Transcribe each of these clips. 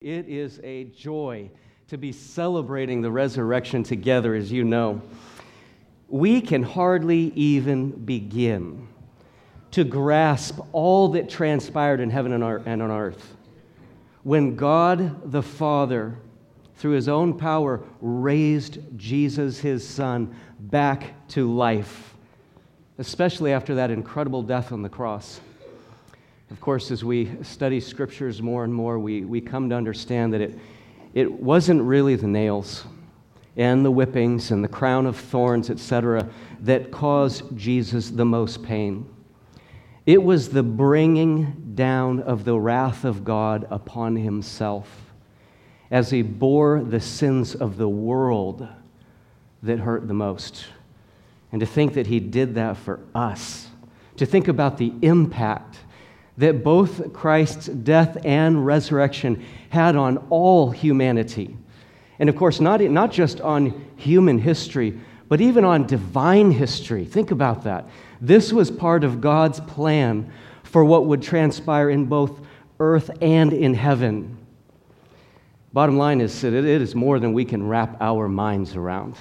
It is a joy to be celebrating the resurrection together, as you know. We can hardly even begin to grasp all that transpired in heaven and on earth when God the Father, through his own power, raised Jesus, his Son, back to life, especially after that incredible death on the cross. Of course, as we study scriptures more and more, we, we come to understand that it, it wasn't really the nails and the whippings and the crown of thorns, etc., that caused Jesus the most pain. It was the bringing down of the wrath of God upon himself as he bore the sins of the world that hurt the most. And to think that he did that for us, to think about the impact that both Christ's death and resurrection had on all humanity. And of course, not, not just on human history, but even on divine history. Think about that. This was part of God's plan for what would transpire in both earth and in heaven. Bottom line is that it is more than we can wrap our minds around.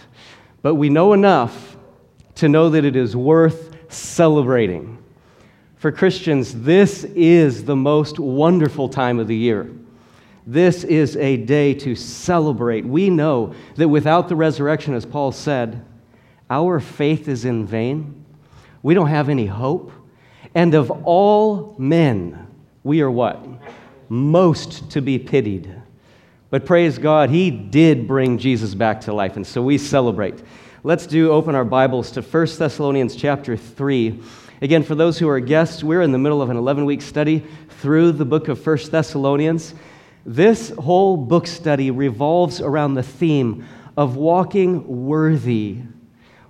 But we know enough to know that it is worth celebrating. For Christians, this is the most wonderful time of the year. This is a day to celebrate. We know that without the resurrection, as Paul said, our faith is in vain. We don't have any hope. And of all men, we are what? Most to be pitied. But praise God, He did bring Jesus back to life, and so we celebrate. Let's do open our Bibles to 1 Thessalonians chapter 3. Again, for those who are guests, we're in the middle of an 11 week study through the book of First Thessalonians. This whole book study revolves around the theme of walking worthy,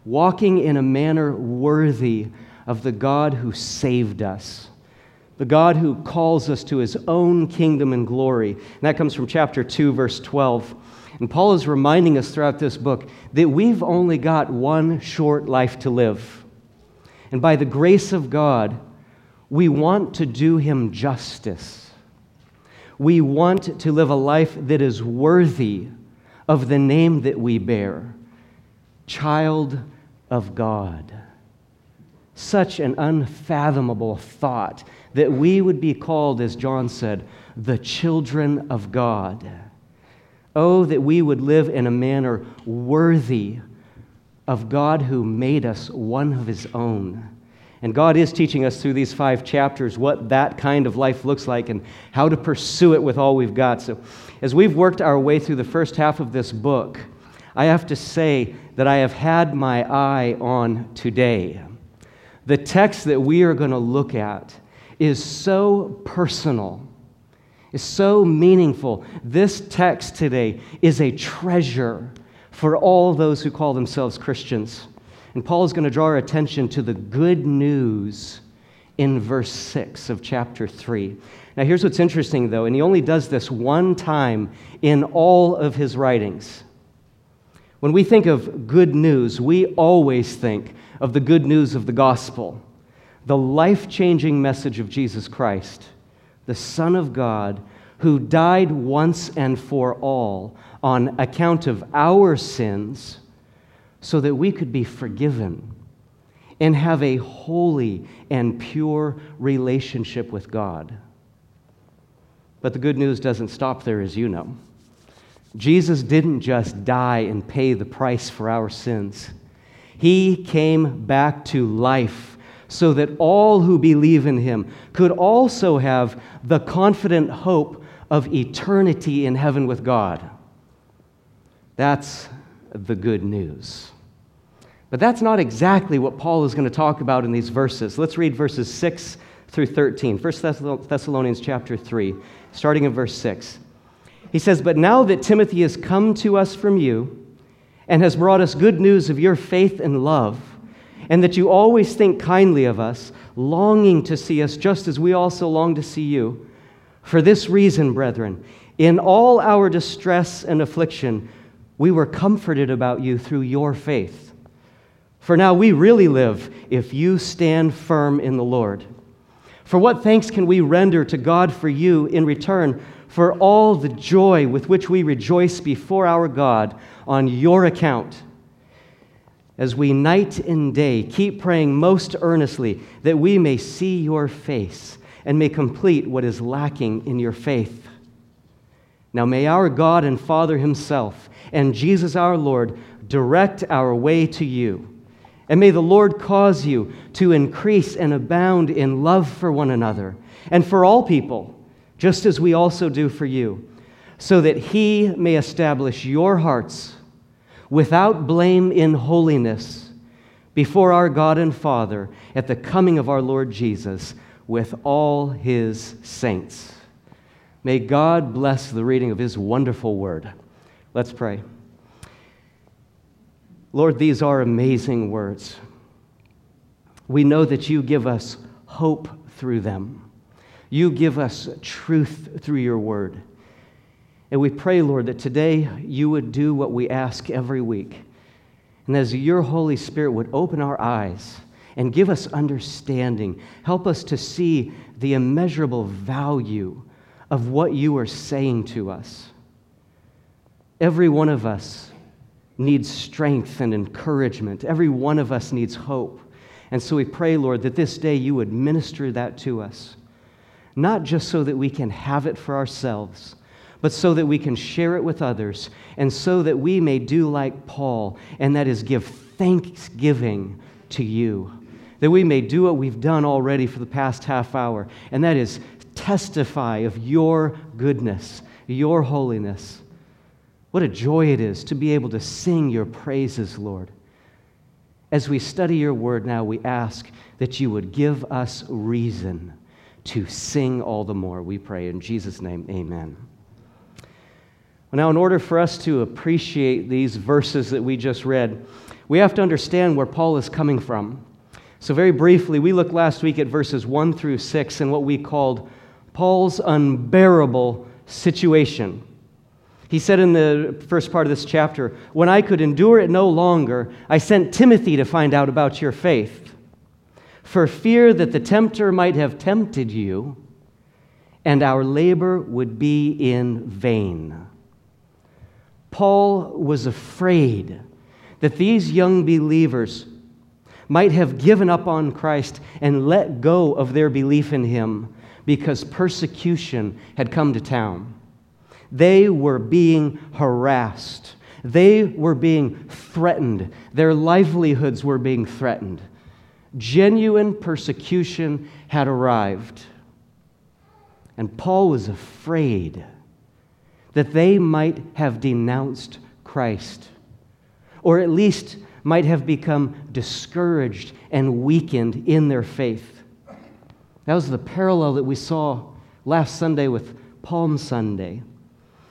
walking in a manner worthy of the God who saved us, the God who calls us to his own kingdom and glory. And that comes from chapter 2, verse 12. And Paul is reminding us throughout this book that we've only got one short life to live. And by the grace of God, we want to do him justice. We want to live a life that is worthy of the name that we bear child of God. Such an unfathomable thought that we would be called, as John said, the children of God. Oh, that we would live in a manner worthy of God who made us one of his own. And God is teaching us through these five chapters what that kind of life looks like and how to pursue it with all we've got. So, as we've worked our way through the first half of this book, I have to say that I have had my eye on today. The text that we are going to look at is so personal, is so meaningful. This text today is a treasure for all those who call themselves Christians. And Paul is going to draw our attention to the good news in verse 6 of chapter 3. Now, here's what's interesting, though, and he only does this one time in all of his writings. When we think of good news, we always think of the good news of the gospel, the life changing message of Jesus Christ, the Son of God, who died once and for all on account of our sins so that we could be forgiven and have a holy and pure relationship with God. But the good news doesn't stop there, as you know. Jesus didn't just die and pay the price for our sins, He came back to life so that all who believe in Him could also have the confident hope of eternity in heaven with God. That's the good news. But that's not exactly what Paul is going to talk about in these verses. Let's read verses 6 through 13. 1 Thessalonians chapter 3, starting in verse 6. He says, But now that Timothy has come to us from you and has brought us good news of your faith and love, and that you always think kindly of us, longing to see us just as we also long to see you. For this reason, brethren, in all our distress and affliction, we were comforted about you through your faith. For now we really live if you stand firm in the Lord. For what thanks can we render to God for you in return for all the joy with which we rejoice before our God on your account. As we night and day keep praying most earnestly that we may see your face and may complete what is lacking in your faith. Now may our God and Father Himself and Jesus our Lord direct our way to you. And may the Lord cause you to increase and abound in love for one another and for all people, just as we also do for you, so that He may establish your hearts without blame in holiness before our God and Father at the coming of our Lord Jesus with all His saints. May God bless the reading of His wonderful word. Let's pray. Lord, these are amazing words. We know that you give us hope through them. You give us truth through your word. And we pray, Lord, that today you would do what we ask every week. And as your Holy Spirit would open our eyes and give us understanding, help us to see the immeasurable value of what you are saying to us. Every one of us needs strength and encouragement. Every one of us needs hope. And so we pray, Lord, that this day you would minister that to us, not just so that we can have it for ourselves, but so that we can share it with others, and so that we may do like Paul, and that is give thanksgiving to you. That we may do what we've done already for the past half hour, and that is testify of your goodness, your holiness what a joy it is to be able to sing your praises, Lord. As we study your word now, we ask that you would give us reason to sing all the more. We pray in Jesus' name, amen. Now, in order for us to appreciate these verses that we just read, we have to understand where Paul is coming from. So, very briefly, we looked last week at verses 1 through 6 and what we called Paul's unbearable situation. He said in the first part of this chapter, When I could endure it no longer, I sent Timothy to find out about your faith, for fear that the tempter might have tempted you, and our labor would be in vain. Paul was afraid that these young believers might have given up on Christ and let go of their belief in him because persecution had come to town. They were being harassed. They were being threatened. Their livelihoods were being threatened. Genuine persecution had arrived. And Paul was afraid that they might have denounced Christ, or at least might have become discouraged and weakened in their faith. That was the parallel that we saw last Sunday with Palm Sunday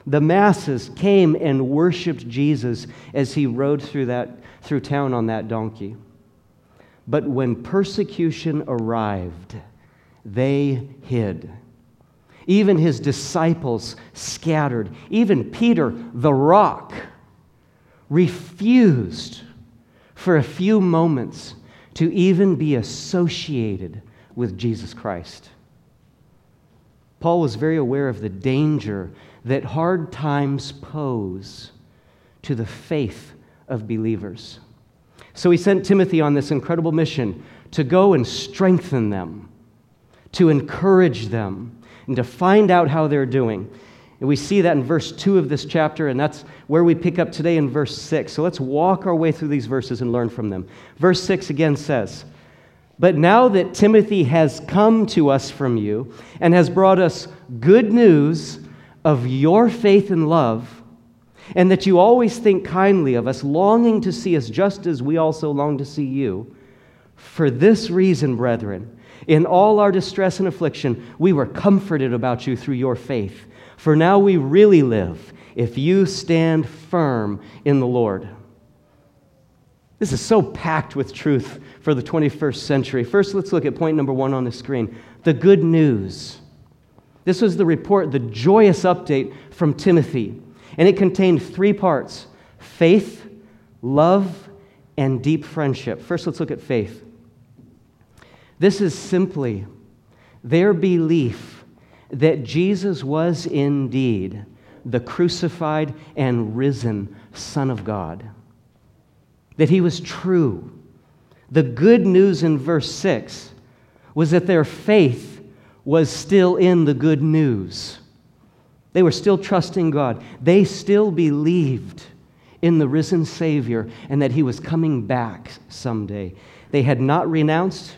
the masses came and worshiped Jesus as he rode through, that, through town on that donkey. But when persecution arrived, they hid. Even his disciples scattered. Even Peter, the rock, refused for a few moments to even be associated with Jesus Christ. Paul was very aware of the danger that hard times pose to the faith of believers. So he sent Timothy on this incredible mission to go and strengthen them, to encourage them, and to find out how they're doing. And we see that in verse 2 of this chapter, and that's where we pick up today in verse 6. So let's walk our way through these verses and learn from them. Verse 6 again says, But now that Timothy has come to us from you and has brought us good news of your faith and love, and that you always think kindly of us, longing to see us just as we also long to see you. For this reason, brethren, in all our distress and affliction, we were comforted about you through your faith. For now we really live if you stand firm in the Lord. This is so packed with truth for the 21st century. First, let's look at point number one on the screen the good news. This was the report, the joyous update from Timothy. And it contained three parts faith, love, and deep friendship. First, let's look at faith. This is simply their belief that Jesus was indeed the crucified and risen Son of God, that he was true. The good news in verse 6 was that their faith was still in the good news. They were still trusting God. They still believed in the risen Savior and that he was coming back someday. They had not renounced,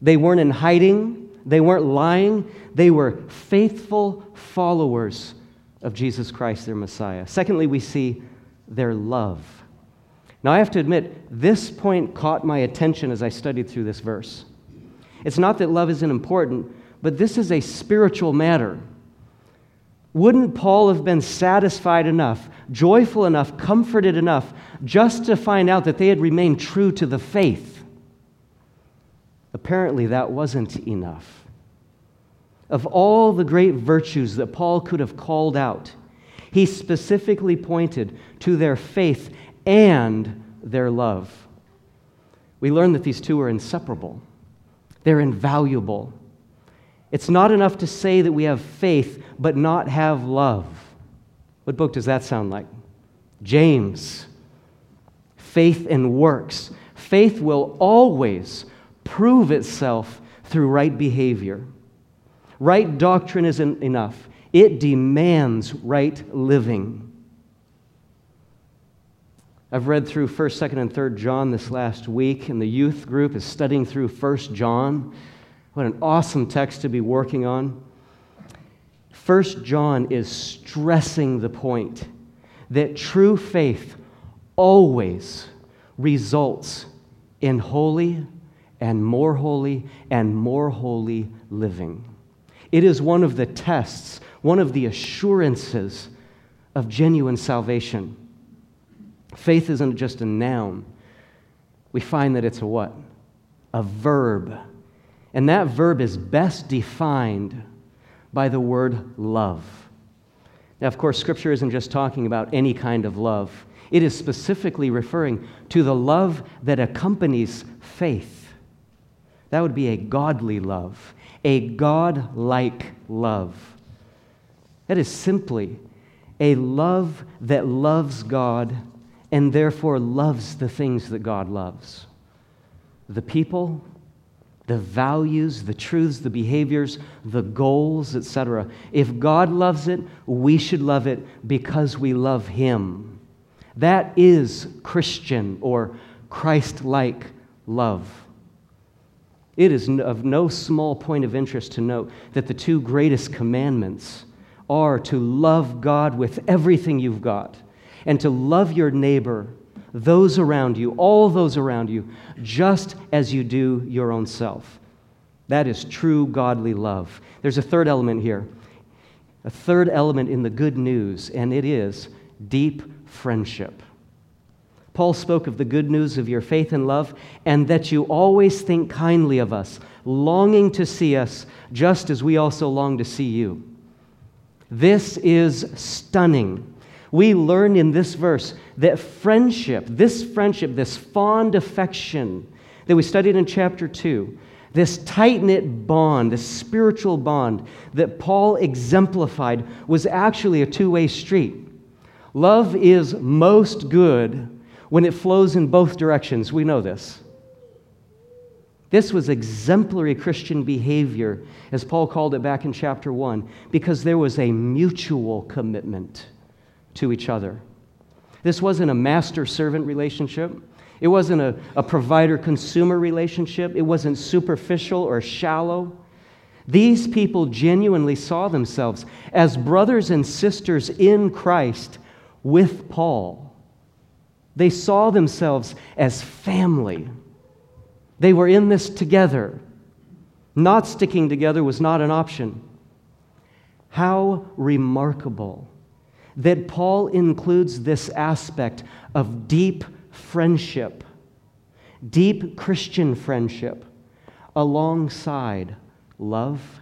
they weren't in hiding, they weren't lying, they were faithful followers of Jesus Christ, their Messiah. Secondly, we see their love. Now, I have to admit, this point caught my attention as I studied through this verse. It's not that love isn't important, but this is a spiritual matter. Wouldn't Paul have been satisfied enough, joyful enough, comforted enough just to find out that they had remained true to the faith? Apparently, that wasn't enough. Of all the great virtues that Paul could have called out, he specifically pointed to their faith and their love. We learn that these two are inseparable, they're invaluable. It's not enough to say that we have faith but not have love. What book does that sound like? James. Faith and works. Faith will always prove itself through right behavior. Right doctrine isn't enough, it demands right living. I've read through 1st, 2nd, and 3rd John this last week, and the youth group is studying through 1st John. What an awesome text to be working on. First John is stressing the point that true faith always results in holy and more holy and more holy living. It is one of the tests, one of the assurances of genuine salvation. Faith isn't just a noun. We find that it's a what? A verb. And that verb is best defined by the word love. Now, of course, Scripture isn't just talking about any kind of love, it is specifically referring to the love that accompanies faith. That would be a godly love, a God like love. That is simply a love that loves God and therefore loves the things that God loves the people, the values, the truths, the behaviors, the goals, etc. If God loves it, we should love it because we love Him. That is Christian or Christ like love. It is of no small point of interest to note that the two greatest commandments are to love God with everything you've got and to love your neighbor those around you, all those around you, just as you do your own self. That is true godly love. There's a third element here, a third element in the good news, and it is deep friendship. Paul spoke of the good news of your faith and love, and that you always think kindly of us, longing to see us just as we also long to see you. This is stunning we learn in this verse that friendship, this friendship, this fond affection that we studied in chapter 2, this tight knit bond, this spiritual bond that Paul exemplified was actually a two way street. Love is most good when it flows in both directions. We know this. This was exemplary Christian behavior, as Paul called it back in chapter 1, because there was a mutual commitment to each other. This wasn't a master servant relationship. It wasn't a, a provider consumer relationship. It wasn't superficial or shallow. These people genuinely saw themselves as brothers and sisters in Christ with Paul. They saw themselves as family. They were in this together. Not sticking together was not an option. How remarkable that Paul includes this aspect of deep friendship, deep Christian friendship, alongside love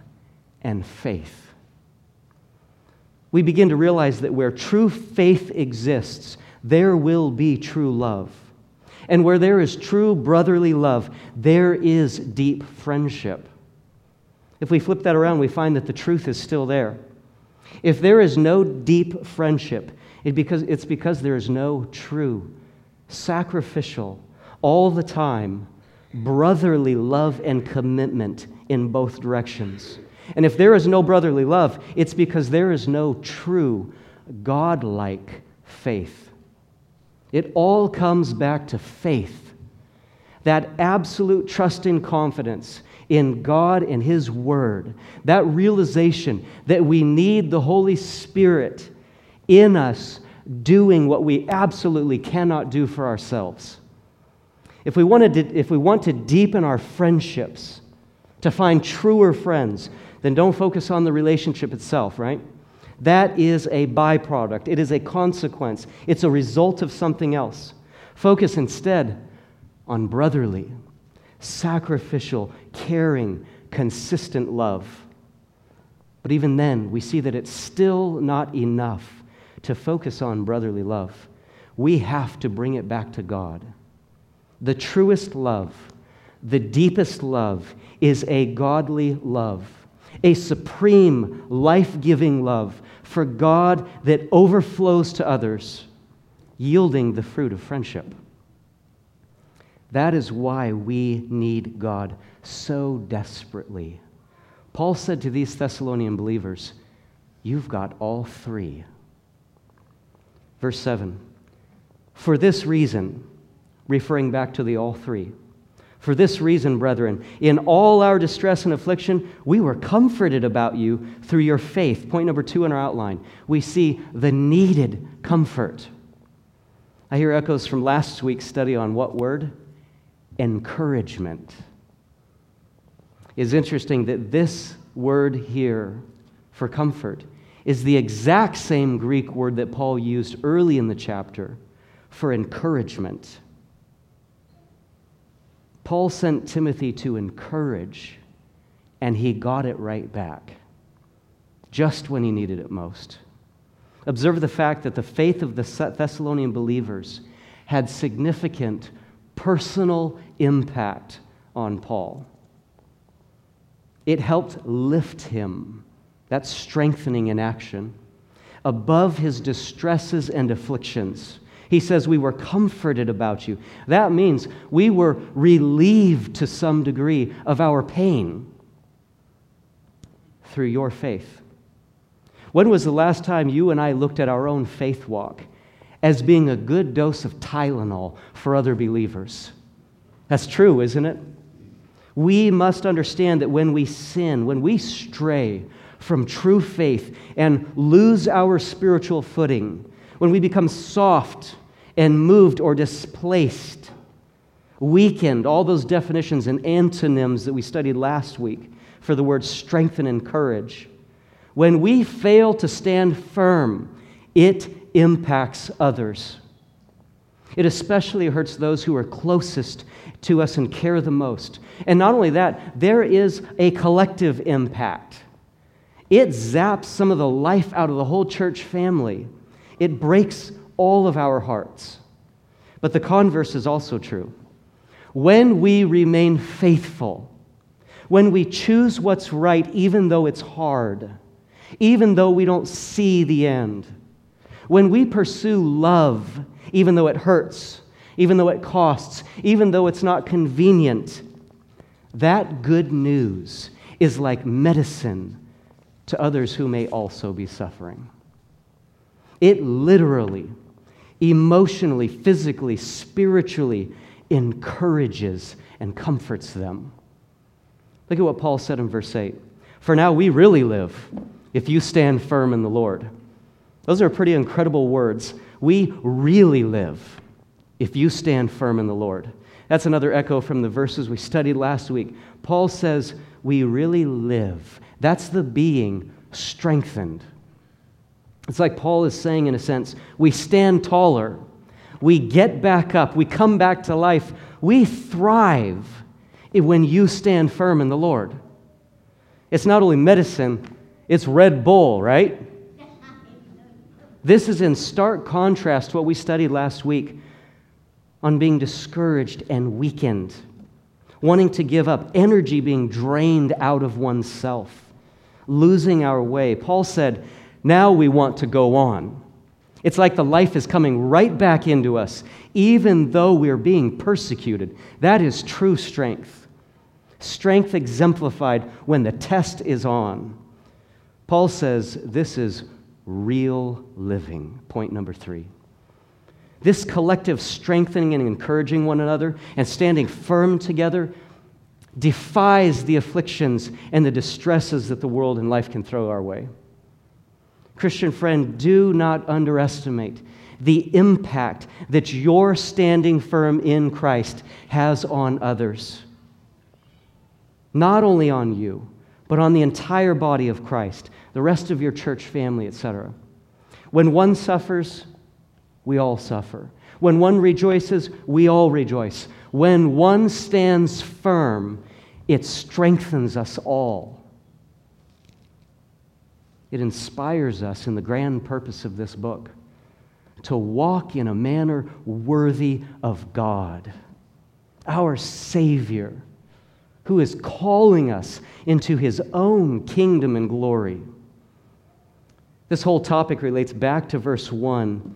and faith. We begin to realize that where true faith exists, there will be true love. And where there is true brotherly love, there is deep friendship. If we flip that around, we find that the truth is still there. If there is no deep friendship, it because, it's because there is no true, sacrificial, all the time, brotherly love and commitment in both directions. And if there is no brotherly love, it's because there is no true, God-like faith. It all comes back to faith, that absolute trust and confidence in God and His Word, that realization that we need the Holy Spirit in us doing what we absolutely cannot do for ourselves. If we, wanted to, if we want to deepen our friendships, to find truer friends, then don't focus on the relationship itself, right? That is a byproduct, it is a consequence, it's a result of something else. Focus instead on brotherly, sacrificial, caring, consistent love. But even then, we see that it's still not enough to focus on brotherly love. We have to bring it back to God. The truest love, the deepest love, is a godly love, a supreme, life giving love for God that overflows to others, yielding the fruit of friendship. That is why we need God so desperately. Paul said to these Thessalonian believers, You've got all three. Verse 7 For this reason, referring back to the all three, for this reason, brethren, in all our distress and affliction, we were comforted about you through your faith. Point number two in our outline. We see the needed comfort. I hear echoes from last week's study on what word? Encouragement. It's interesting that this word here for comfort is the exact same Greek word that Paul used early in the chapter for encouragement. Paul sent Timothy to encourage, and he got it right back, just when he needed it most. Observe the fact that the faith of the Thessalonian believers had significant personal impact on Paul. It helped lift him, that's strengthening in action, above his distresses and afflictions. He says, We were comforted about you. That means we were relieved to some degree of our pain through your faith. When was the last time you and I looked at our own faith walk as being a good dose of Tylenol for other believers. That's true, isn't it? We must understand that when we sin, when we stray from true faith and lose our spiritual footing, when we become soft and moved or displaced, weakened, all those definitions and antonyms that we studied last week for the word strengthen and courage, when we fail to stand firm, it impacts others. It especially hurts those who are closest to us and care the most. And not only that, there is a collective impact. It zaps some of the life out of the whole church family. It breaks all of our hearts. But the converse is also true. When we remain faithful, when we choose what's right, even though it's hard, even though we don't see the end, when we pursue love, even though it hurts, even though it costs, even though it's not convenient, that good news is like medicine to others who may also be suffering. It literally, emotionally, physically, spiritually encourages and comforts them. Look at what Paul said in verse 8 For now we really live if you stand firm in the Lord. Those are pretty incredible words. We really live if you stand firm in the Lord. That's another echo from the verses we studied last week. Paul says, We really live. That's the being strengthened. It's like Paul is saying, in a sense, we stand taller, we get back up, we come back to life, we thrive when you stand firm in the Lord. It's not only medicine, it's Red Bull, right? This is in stark contrast to what we studied last week on being discouraged and weakened. wanting to give up, energy being drained out of oneself, losing our way. Paul said, Now we want to go on. It's like the life is coming right back into us, even though we're being persecuted. That is true strength. Strength exemplified when the test is on. Paul says this is real living. Point number three. This collective strengthening and encouraging one another and standing firm together defies the afflictions and the distresses that the world and life can throw our way. Christian friend, do not underestimate the impact that your standing firm in Christ has on others. Not only on you, but on the entire body of Christ, the rest of your church family, etc. When one suffers, we all suffer. When one rejoices, we all rejoice. When one stands firm, it strengthens us all. It inspires us in the grand purpose of this book to walk in a manner worthy of God, our Savior, who is calling us into His own kingdom and glory. This whole topic relates back to verse 1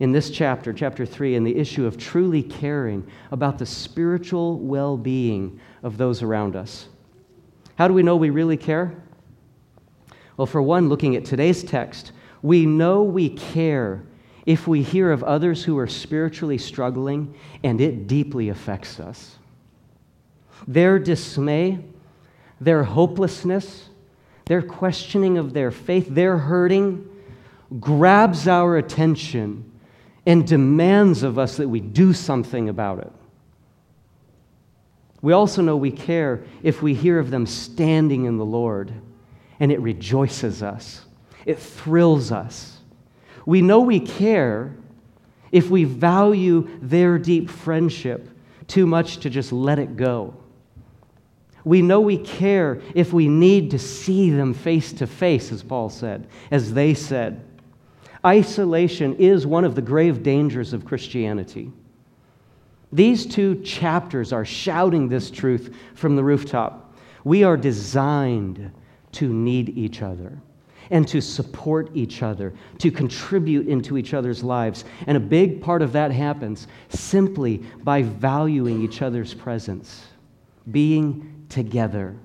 in this chapter, chapter 3, and the issue of truly caring about the spiritual well being of those around us. How do we know we really care? Well, for one, looking at today's text, we know we care if we hear of others who are spiritually struggling and it deeply affects us. Their dismay, their hopelessness, their questioning of their faith, their hurting grabs our attention and demands of us that we do something about it. We also know we care if we hear of them standing in the Lord, and it rejoices us, it thrills us. We know we care if we value their deep friendship too much to just let it go. We know we care if we need to see them face to face, as Paul said, as they said. Isolation is one of the grave dangers of Christianity. These two chapters are shouting this truth from the rooftop. We are designed to need each other and to support each other, to contribute into each other's lives. And a big part of that happens simply by valuing each other's presence, being together.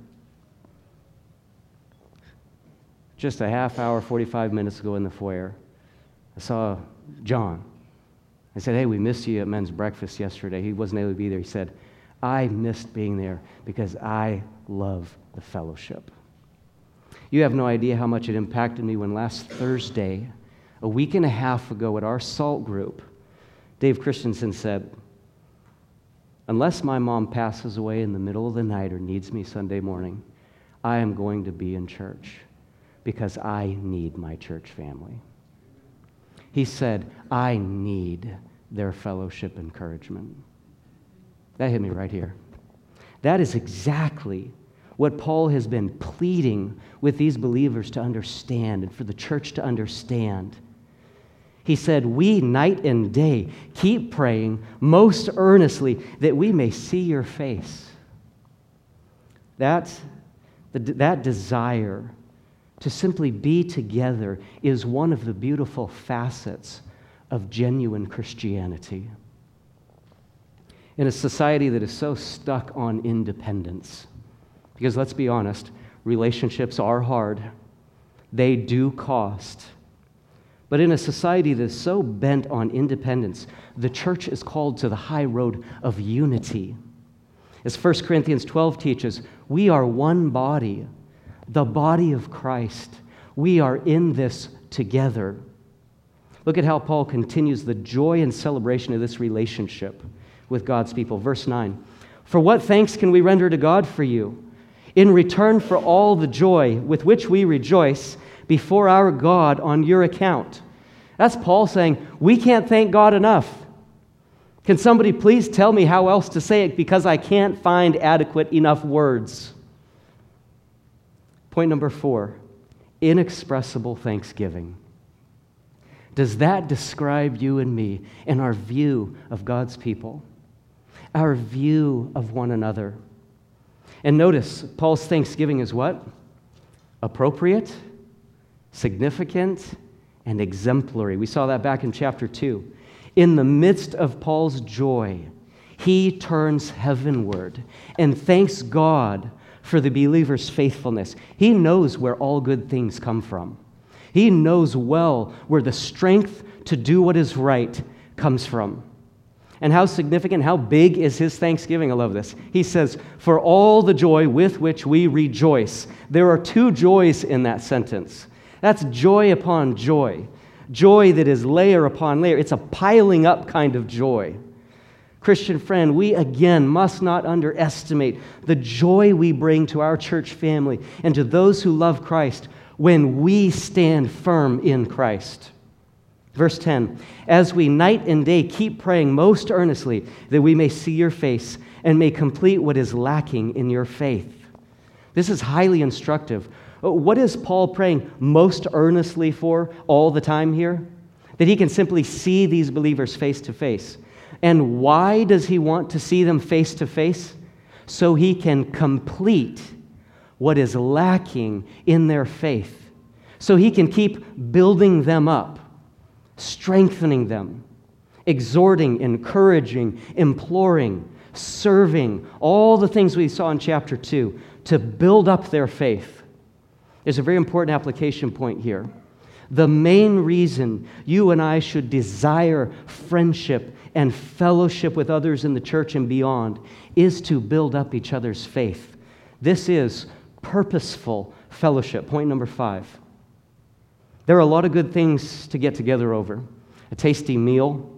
Just a half hour, 45 minutes ago in the foyer, I saw John. I said, Hey, we missed you at men's breakfast yesterday. He wasn't able to be there. He said, I missed being there because I love the fellowship. You have no idea how much it impacted me when last Thursday, a week and a half ago at our SALT group, Dave Christensen said, Unless my mom passes away in the middle of the night or needs me Sunday morning, I am going to be in church because I need my church family. He said, I need their fellowship encouragement. That hit me right here. That is exactly what Paul has been pleading with these believers to understand and for the church to understand. He said, We night and day keep praying most earnestly that we may see your face. That, that desire to simply be together is one of the beautiful facets of genuine Christianity. In a society that is so stuck on independence, because let's be honest, relationships are hard, they do cost. But in a society that is so bent on independence, the church is called to the high road of unity. As 1 Corinthians 12 teaches, we are one body the body of Christ. We are in this together. Look at how Paul continues the joy and celebration of this relationship with God's people. Verse 9 For what thanks can we render to God for you? In return for all the joy with which we rejoice before our God on your account. That's Paul saying, We can't thank God enough. Can somebody please tell me how else to say it because I can't find adequate enough words? Point number four inexpressible thanksgiving. Does that describe you and me and our view of God's people? our view of one another. And notice, Paul's thanksgiving is what? Appropriate, significant, and exemplary. We saw that back in chapter 2. In the midst of Paul's joy, he turns heavenward and thanks God for the believer's faithfulness. He knows where all good things come from. He knows well where the strength to do what is right comes from. And how significant, how big is his thanksgiving? I love this. He says, For all the joy with which we rejoice. There are two joys in that sentence. That's joy upon joy, joy that is layer upon layer. It's a piling up kind of joy. Christian friend, we again must not underestimate the joy we bring to our church family and to those who love Christ when we stand firm in Christ. Verse 10 As we night and day keep praying most earnestly that we may see your face and may complete what is lacking in your faith. This is highly instructive. Oh, what is Paul praying most earnestly for all the time here? That he can simply see these believers face to face. And why does he want to see them face to face? So he can complete what is lacking in their faith. So he can keep building them up, strengthening them, exhorting, encouraging, imploring, serving, all the things we saw in chapter 2 to build up their faith. There's a very important application point here. The main reason you and I should desire friendship and fellowship with others in the church and beyond is to build up each other's faith. This is purposeful fellowship. Point number five. There are a lot of good things to get together over a tasty meal.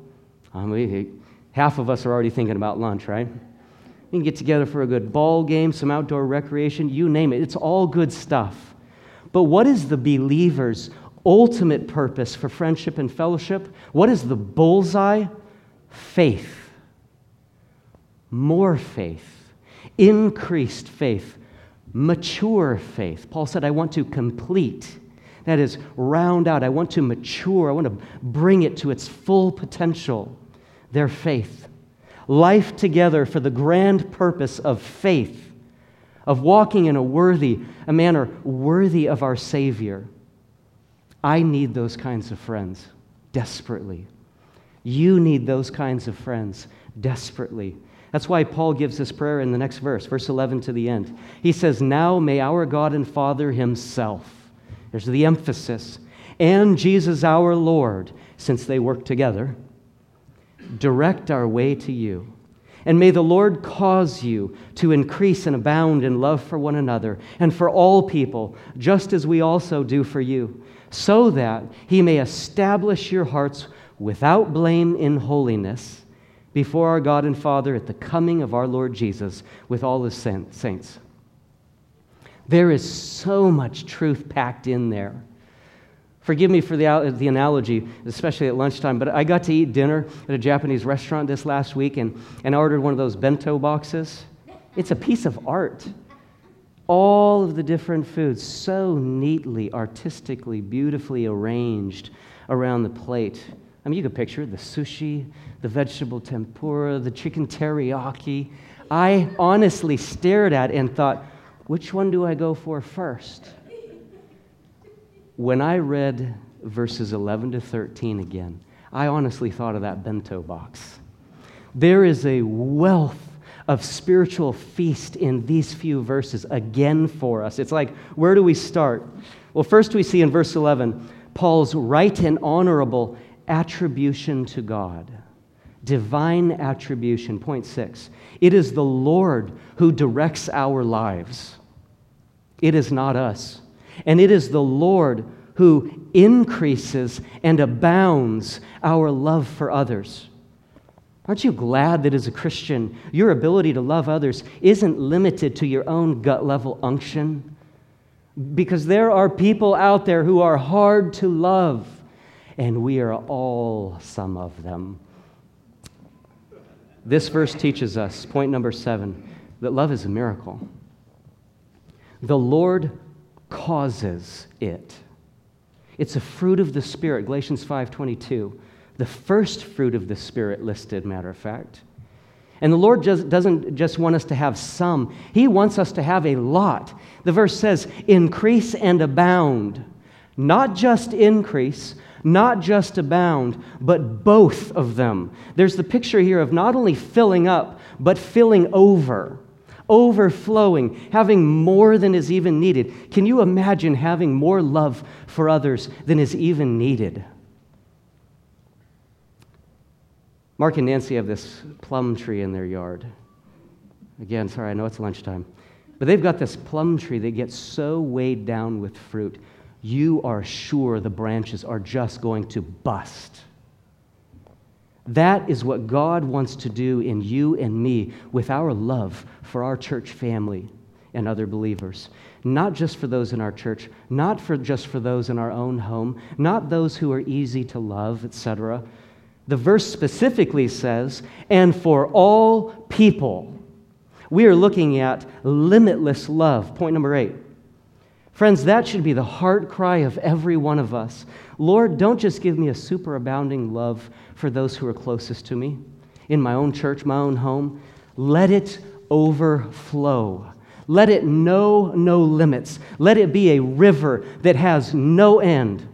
Um, I mean, half of us are already thinking about lunch, right? You can get together for a good ball game, some outdoor recreation, you name it. It's all good stuff. But what is the believer's ultimate purpose for friendship and fellowship? What is the bullseye? Faith. More faith. Increased faith. Mature faith. Paul said, I want to complete. That is, round out. I want to mature. I want to bring it to its full potential. Their faith life together for the grand purpose of faith, of walking in a worthy, a manner worthy of our Savior. I need those kinds of friends desperately. You need those kinds of friends desperately. That's why Paul gives this prayer in the next verse, verse 11 to the end. He says, Now may our God and Father Himself, there's the emphasis, and Jesus our Lord, since they work together, direct our way to you. And may the Lord cause you to increase and abound in love for one another and for all people, just as we also do for you, so that he may establish your hearts without blame in holiness before our God and Father at the coming of our Lord Jesus with all his saints. There is so much truth packed in there. Forgive me for the, the analogy, especially at lunchtime, but I got to eat dinner at a Japanese restaurant this last week and, and I ordered one of those bento boxes. It's a piece of art. All of the different foods so neatly, artistically, beautifully arranged around the plate. I mean, you can picture the sushi, the vegetable tempura, the chicken teriyaki. I honestly stared at and thought, which one do I go for first? When I read verses 11 to 13 again, I honestly thought of that bento box. There is a wealth of spiritual feast in these few verses again for us. It's like, where do we start? Well, first we see in verse 11 Paul's right and honorable attribution to God. Divine attribution. Point six. It is the Lord who directs our lives, it is not us. And it is the Lord who increases and abounds our love for others. Aren't you glad that as a Christian, your ability to love others isn't limited to your own gut level unction? Because there are people out there who are hard to love, and we are all some of them. This verse teaches us, point number seven, that love is a miracle. The Lord causes it. It's a fruit of the Spirit, Galatians 5:22. The first fruit of the Spirit listed, matter of fact. And the Lord just doesn't just want us to have some, He wants us to have a lot. The verse says, increase and abound. Not just increase, not just abound, but both of them. There's the picture here of not only filling up, but filling over, overflowing, having more than is even needed. Can you imagine having more love for others than is even needed? Mark and Nancy have this plum tree in their yard. Again, sorry, I know it's lunchtime. But they've got this plum tree that gets so weighed down with fruit, you are sure the branches are just going to bust. That is what God wants to do in you and me with our love for our church family and other believers. Not just for those in our church, not for just for those in our own home, not those who are easy to love, etc. The verse specifically says, and for all people. We are looking at limitless love. Point number eight. Friends, that should be the heart cry of every one of us. Lord, don't just give me a superabounding love for those who are closest to me in my own church, my own home. Let it overflow. Let it know no limits. Let it be a river that has no end,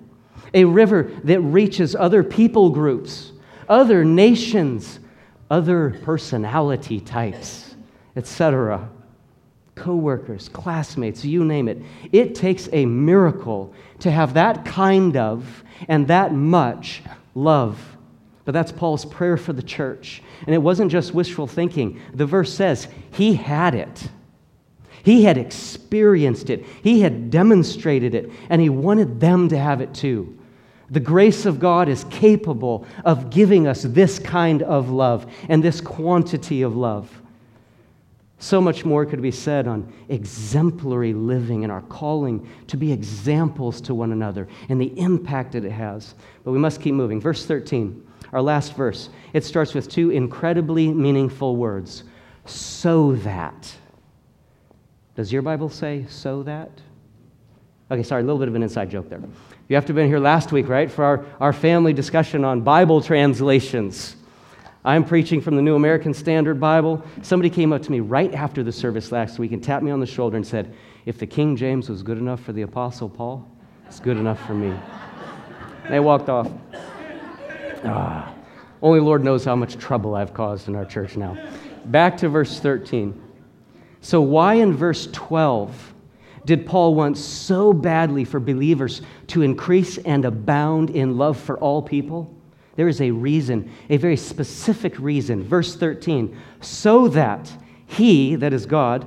a river that reaches other people groups, other nations, other personality types, etc. Coworkers, classmates, you name it. It takes a miracle to have that kind of and that much love. But that's Paul's prayer for the church. And it wasn't just wishful thinking. The verse says he had it. He had experienced it, he had demonstrated it, and he wanted them to have it too. The grace of God is capable of giving us this kind of love and this quantity of love. So much more could be said on exemplary living and our calling to be examples to one another and the impact that it has. But we must keep moving. Verse 13, our last verse, it starts with two incredibly meaningful words so that. Does your Bible say so that? Okay, sorry, a little bit of an inside joke there. You have to have been here last week, right, for our, our family discussion on Bible translations. I'm preaching from the New American Standard Bible. Somebody came up to me right after the service last week and tapped me on the shoulder and said, If the King James was good enough for the Apostle Paul, it's good enough for me. And they walked off. Ah, only Lord knows how much trouble I've caused in our church now. Back to verse 13. So, why in verse 12 did Paul want so badly for believers to increase and abound in love for all people? There is a reason, a very specific reason. Verse 13, so that he, that is God,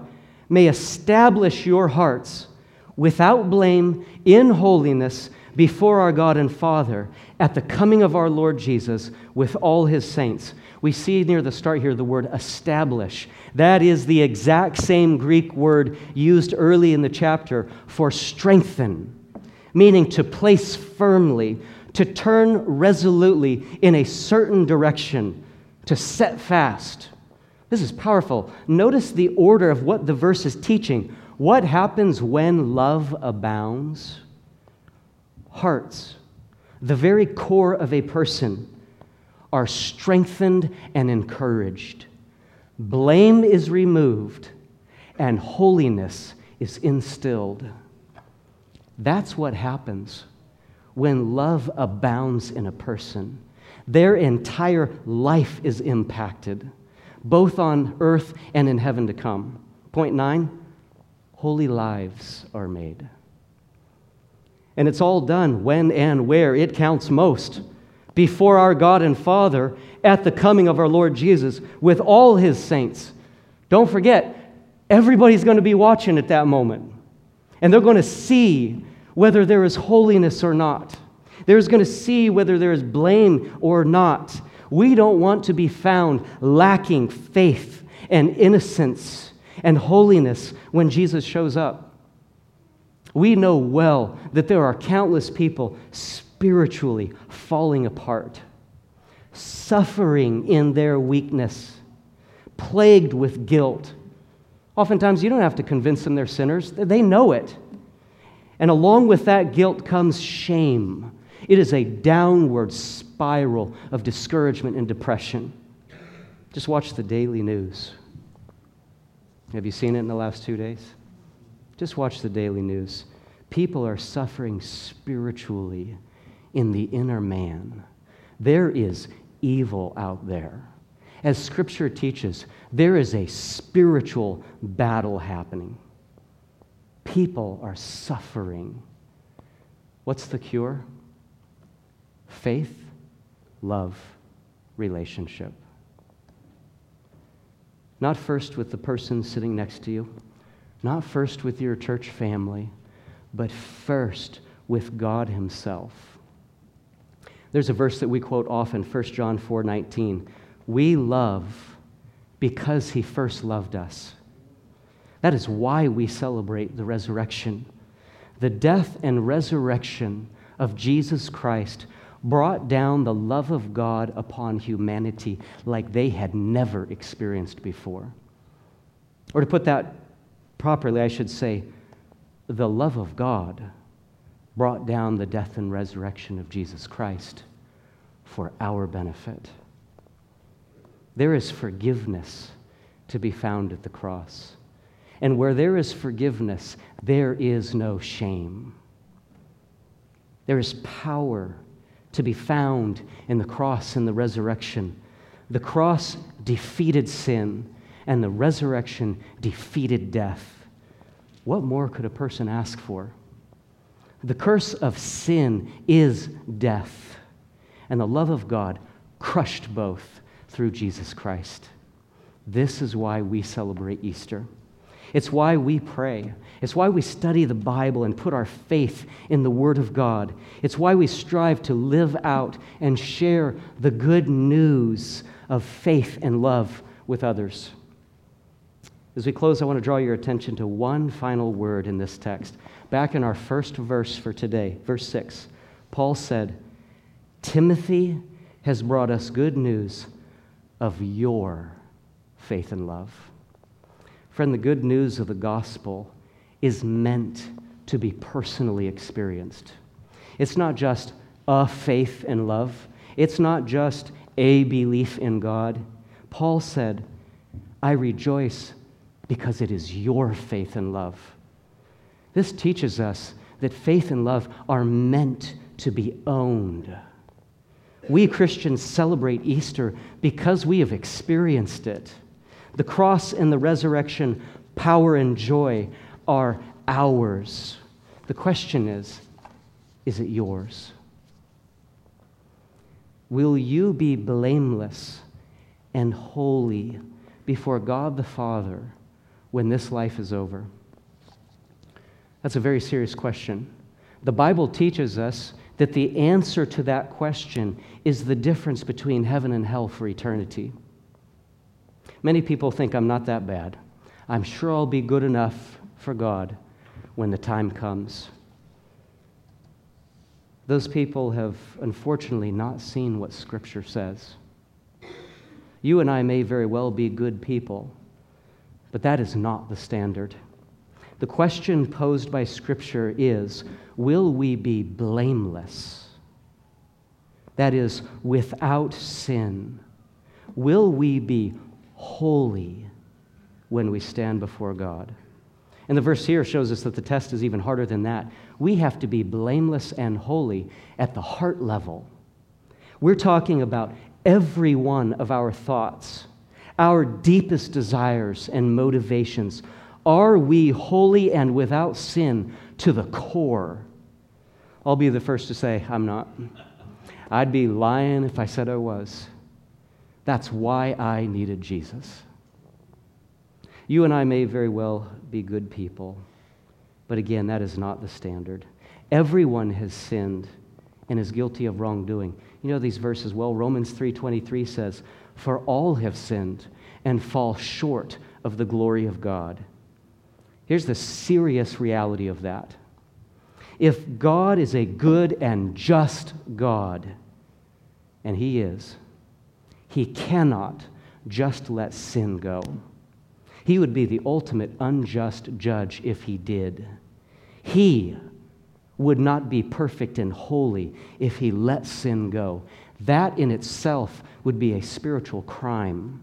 may establish your hearts without blame in holiness before our God and Father at the coming of our Lord Jesus with all his saints. We see near the start here the word establish. That is the exact same Greek word used early in the chapter for strengthen, meaning to place firmly, to turn resolutely in a certain direction, to set fast. This is powerful. Notice the order of what the verse is teaching. What happens when love abounds? Hearts, the very core of a person, are strengthened and encouraged. Blame is removed, and holiness is instilled. That's what happens when love abounds in a person. Their entire life is impacted, both on earth and in heaven to come. Point nine holy lives are made. And it's all done when and where it counts most before our God and Father at the coming of our Lord Jesus with all his saints. Don't forget, everybody's going to be watching at that moment. And they're going to see whether there is holiness or not. They're going to see whether there is blame or not. We don't want to be found lacking faith and innocence and holiness when Jesus shows up. We know well that there are countless people spiritually falling apart, suffering in their weakness, plagued with guilt. Oftentimes, you don't have to convince them they're sinners, they know it. And along with that guilt comes shame. It is a downward spiral of discouragement and depression. Just watch the daily news. Have you seen it in the last two days? Just watch the daily news. People are suffering spiritually in the inner man. There is evil out there. As Scripture teaches, there is a spiritual battle happening. People are suffering. What's the cure? Faith, love, relationship. Not first with the person sitting next to you, not first with your church family, but first with God Himself. There's a verse that we quote often, 1 John 4 19. We love because He first loved us. That is why we celebrate the resurrection. The death and resurrection of Jesus Christ brought down the love of God upon humanity like they had never experienced before. Or to put that properly, I should say, the love of God brought down the death and resurrection of Jesus Christ for our benefit. There is forgiveness to be found at the cross. And where there is forgiveness, there is no shame. There is power to be found in the cross and the resurrection. The cross defeated sin, and the resurrection defeated death. What more could a person ask for? The curse of sin is death, and the love of God crushed both through Jesus Christ. This is why we celebrate Easter. It's why we pray. It's why we study the Bible and put our faith in the Word of God. It's why we strive to live out and share the good news of faith and love with others. As we close, I want to draw your attention to one final word in this text. Back in our first verse for today, verse 6, Paul said, Timothy has brought us good news of your faith and love. Friend, the good news of the gospel is meant to be personally experienced. It's not just a faith in love, it's not just a belief in God. Paul said, I rejoice because it is your faith and love. This teaches us that faith and love are meant to be owned. We Christians celebrate Easter because we have experienced it. The cross and the resurrection, power and joy are ours. The question is is it yours? Will you be blameless and holy before God the Father when this life is over? That's a very serious question. The Bible teaches us that the answer to that question is the difference between heaven and hell for eternity. Many people think I'm not that bad. I'm sure I'll be good enough for God when the time comes. Those people have unfortunately not seen what Scripture says. You and I may very well be good people, but that is not the standard. The question posed by Scripture is Will we be blameless? That is, without sin. Will we be holy when we stand before God. And the verse here shows us that the test is even harder than that. We have to be blameless and holy at the heart level. We're talking about every one of our thoughts, our deepest desires and motivations. Are we holy and without sin to the core? I'll be the first to say, I'm not. I'd be lying if I said I was. That's why I needed Jesus. You and I may very well be good people, but again, that is not the standard. Everyone has sinned and is guilty of wrongdoing. You know these verses well. Romans 3:23 says, "For all have sinned and fall short of the glory of God." Here's the serious reality of that. If God is a good and just God, and he is, he cannot just let sin go. He would be the ultimate unjust judge if he did. He would not be perfect and holy if he let sin go. That in itself would be a spiritual crime.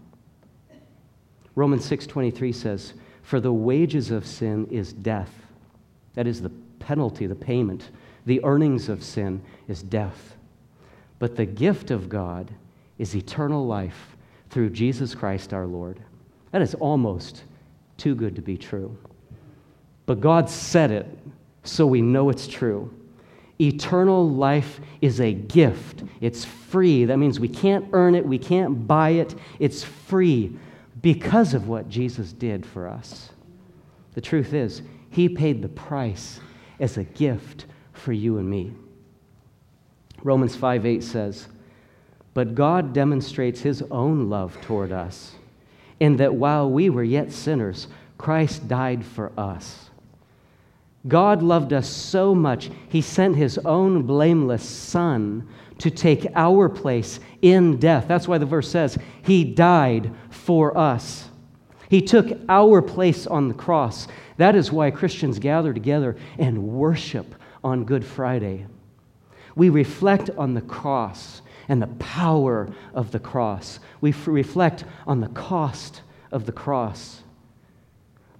Romans 6:23 says, "For the wages of sin is death." That is the penalty, the payment. The earnings of sin is death. But the gift of God is eternal life through Jesus Christ our Lord. That is almost too good to be true. But God said it, so we know it's true. Eternal life is a gift. It's free. That means we can't earn it, we can't buy it. It's free because of what Jesus did for us. The truth is, He paid the price as a gift for you and me. Romans 5 8 says, But God demonstrates His own love toward us, in that while we were yet sinners, Christ died for us. God loved us so much, He sent His own blameless Son to take our place in death. That's why the verse says, He died for us. He took our place on the cross. That is why Christians gather together and worship on Good Friday. We reflect on the cross and the power of the cross. We f- reflect on the cost of the cross.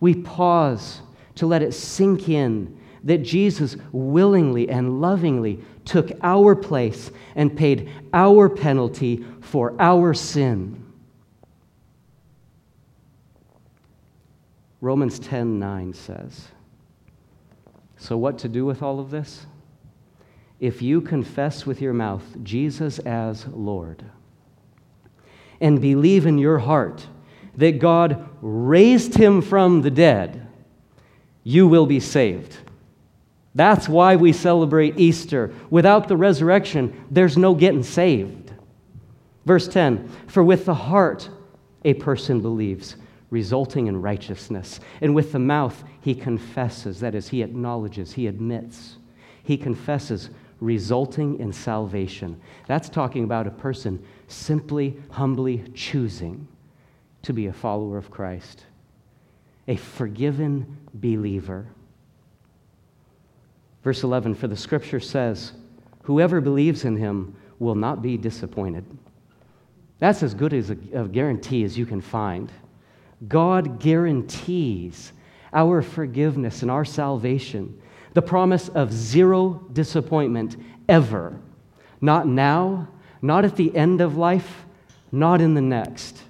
We pause to let it sink in that Jesus willingly and lovingly took our place and paid our penalty for our sin. Romans 10:9 says, So what to do with all of this? If you confess with your mouth Jesus as Lord and believe in your heart that God raised him from the dead, you will be saved. That's why we celebrate Easter. Without the resurrection, there's no getting saved. Verse 10 For with the heart a person believes, resulting in righteousness, and with the mouth he confesses, that is, he acknowledges, he admits, he confesses, resulting in salvation. That's talking about a person simply, humbly choosing to be a follower of Christ a forgiven believer. Verse 11 For the scripture says, Whoever believes in him will not be disappointed. That's as good as a, a guarantee as you can find. God guarantees our forgiveness and our salvation, the promise of zero disappointment ever. Not now, not at the end of life, not in the next.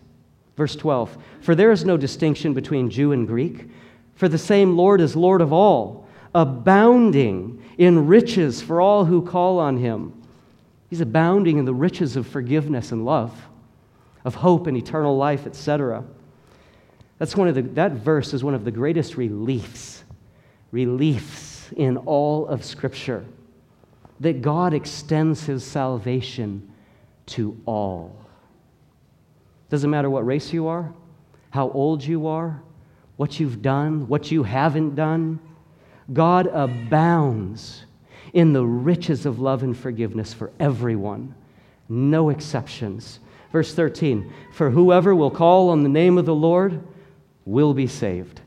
Verse 12 For there is no distinction between Jew and Greek, for the same Lord is Lord of all, abounding in riches for all who call on him. He's abounding in the riches of forgiveness and love, of hope and eternal life, etc. That's one of the, that verse is one of the greatest reliefs, reliefs in all of Scripture. That God extends his salvation to all. Doesn't matter what race you are, how old you are, what you've done, what you haven't done. God abounds in the riches of love and forgiveness for everyone, no exceptions. Verse 13 For whoever will call on the name of the Lord will be saved.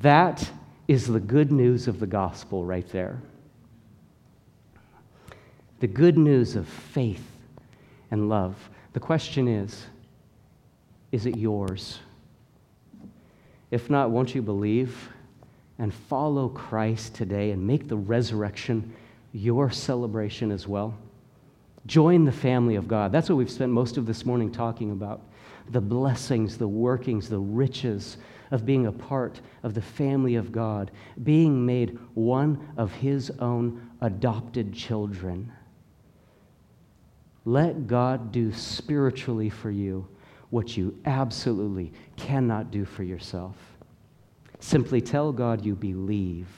That is the good news of the gospel right there. The good news of faith and love. The question is, is it yours? If not, won't you believe and follow Christ today and make the resurrection your celebration as well? Join the family of God. That's what we've spent most of this morning talking about the blessings, the workings, the riches of being a part of the family of God, being made one of His own adopted children. Let God do spiritually for you what you absolutely cannot do for yourself. Simply tell God you believe.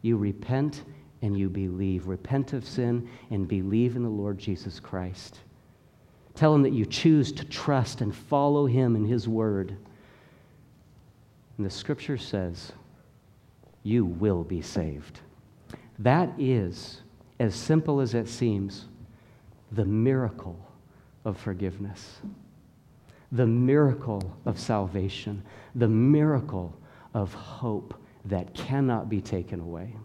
You repent and you believe. Repent of sin and believe in the Lord Jesus Christ. Tell him that you choose to trust and follow him in his word. And the scripture says, you will be saved. That is, as simple as it seems, the miracle of forgiveness the miracle of salvation, the miracle of hope that cannot be taken away.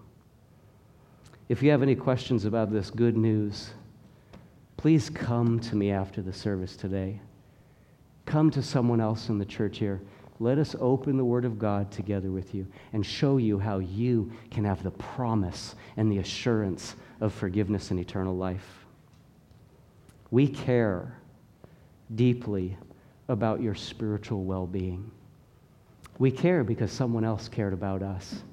If you have any questions about this good news, please come to me after the service today. Come to someone else in the church here. Let us open the Word of God together with you and show you how you can have the promise and the assurance of forgiveness and eternal life. We care deeply about your spiritual well being. We care because someone else cared about us.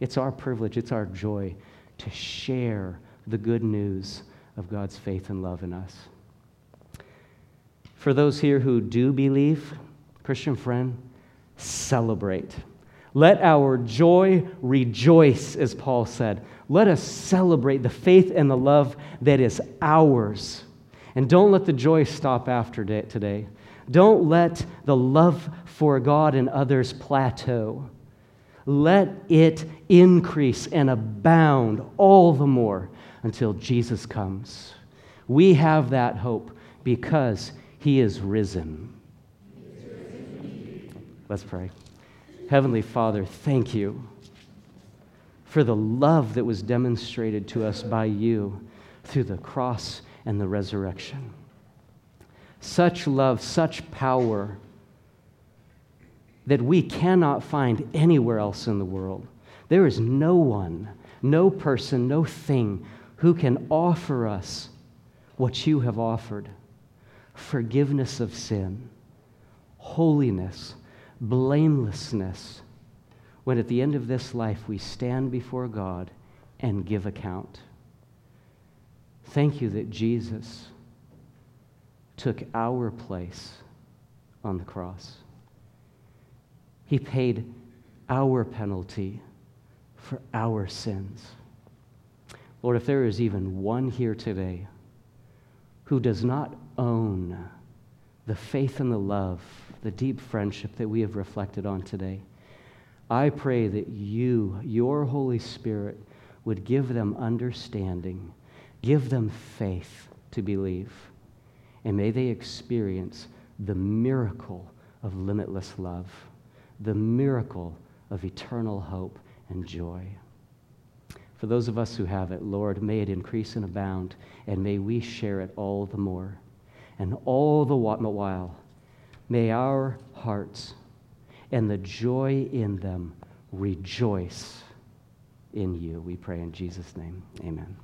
It's our privilege, it's our joy to share the good news of God's faith and love in us. For those here who do believe, Christian friend, celebrate. Let our joy rejoice, as Paul said. Let us celebrate the faith and the love that is ours. And don't let the joy stop after today. Don't let the love for God and others plateau. Let it increase and abound all the more until Jesus comes. We have that hope because he is risen. Let's pray. Heavenly Father, thank you for the love that was demonstrated to us by you through the cross and the resurrection. Such love, such power that we cannot find anywhere else in the world. There is no one, no person, no thing who can offer us what you have offered forgiveness of sin, holiness, blamelessness, when at the end of this life we stand before God and give account. Thank you that Jesus took our place on the cross. He paid our penalty for our sins. Lord, if there is even one here today who does not own the faith and the love, the deep friendship that we have reflected on today, I pray that you, your Holy Spirit, would give them understanding, give them faith to believe, and may they experience the miracle of limitless love, the miracle of eternal hope and joy. For those of us who have it, Lord, may it increase and abound, and may we share it all the more. And all the while, may our hearts and the joy in them rejoice in you. We pray in Jesus' name. Amen.